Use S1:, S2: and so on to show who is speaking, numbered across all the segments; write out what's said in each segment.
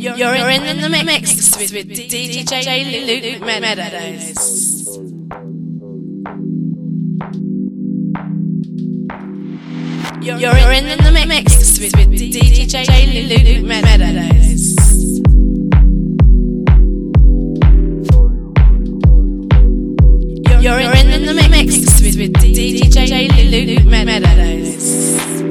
S1: You're, You're in, in, the mix, mix with, with DJ, DJ Luke, Luke Meadows. You're, You're in, in, the mix with, with DJ Luke Meadows. You're in, in the mix with, with DJ Luke Meadows.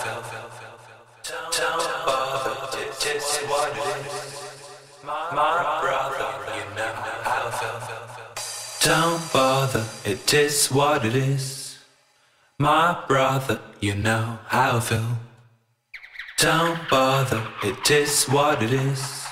S2: Don't bother, It
S3: is what it is. My brother, you
S2: know
S3: how I
S4: feel. Don't bother, it is what it is. My brother, you know how I feel. Don't bother, it is what it is.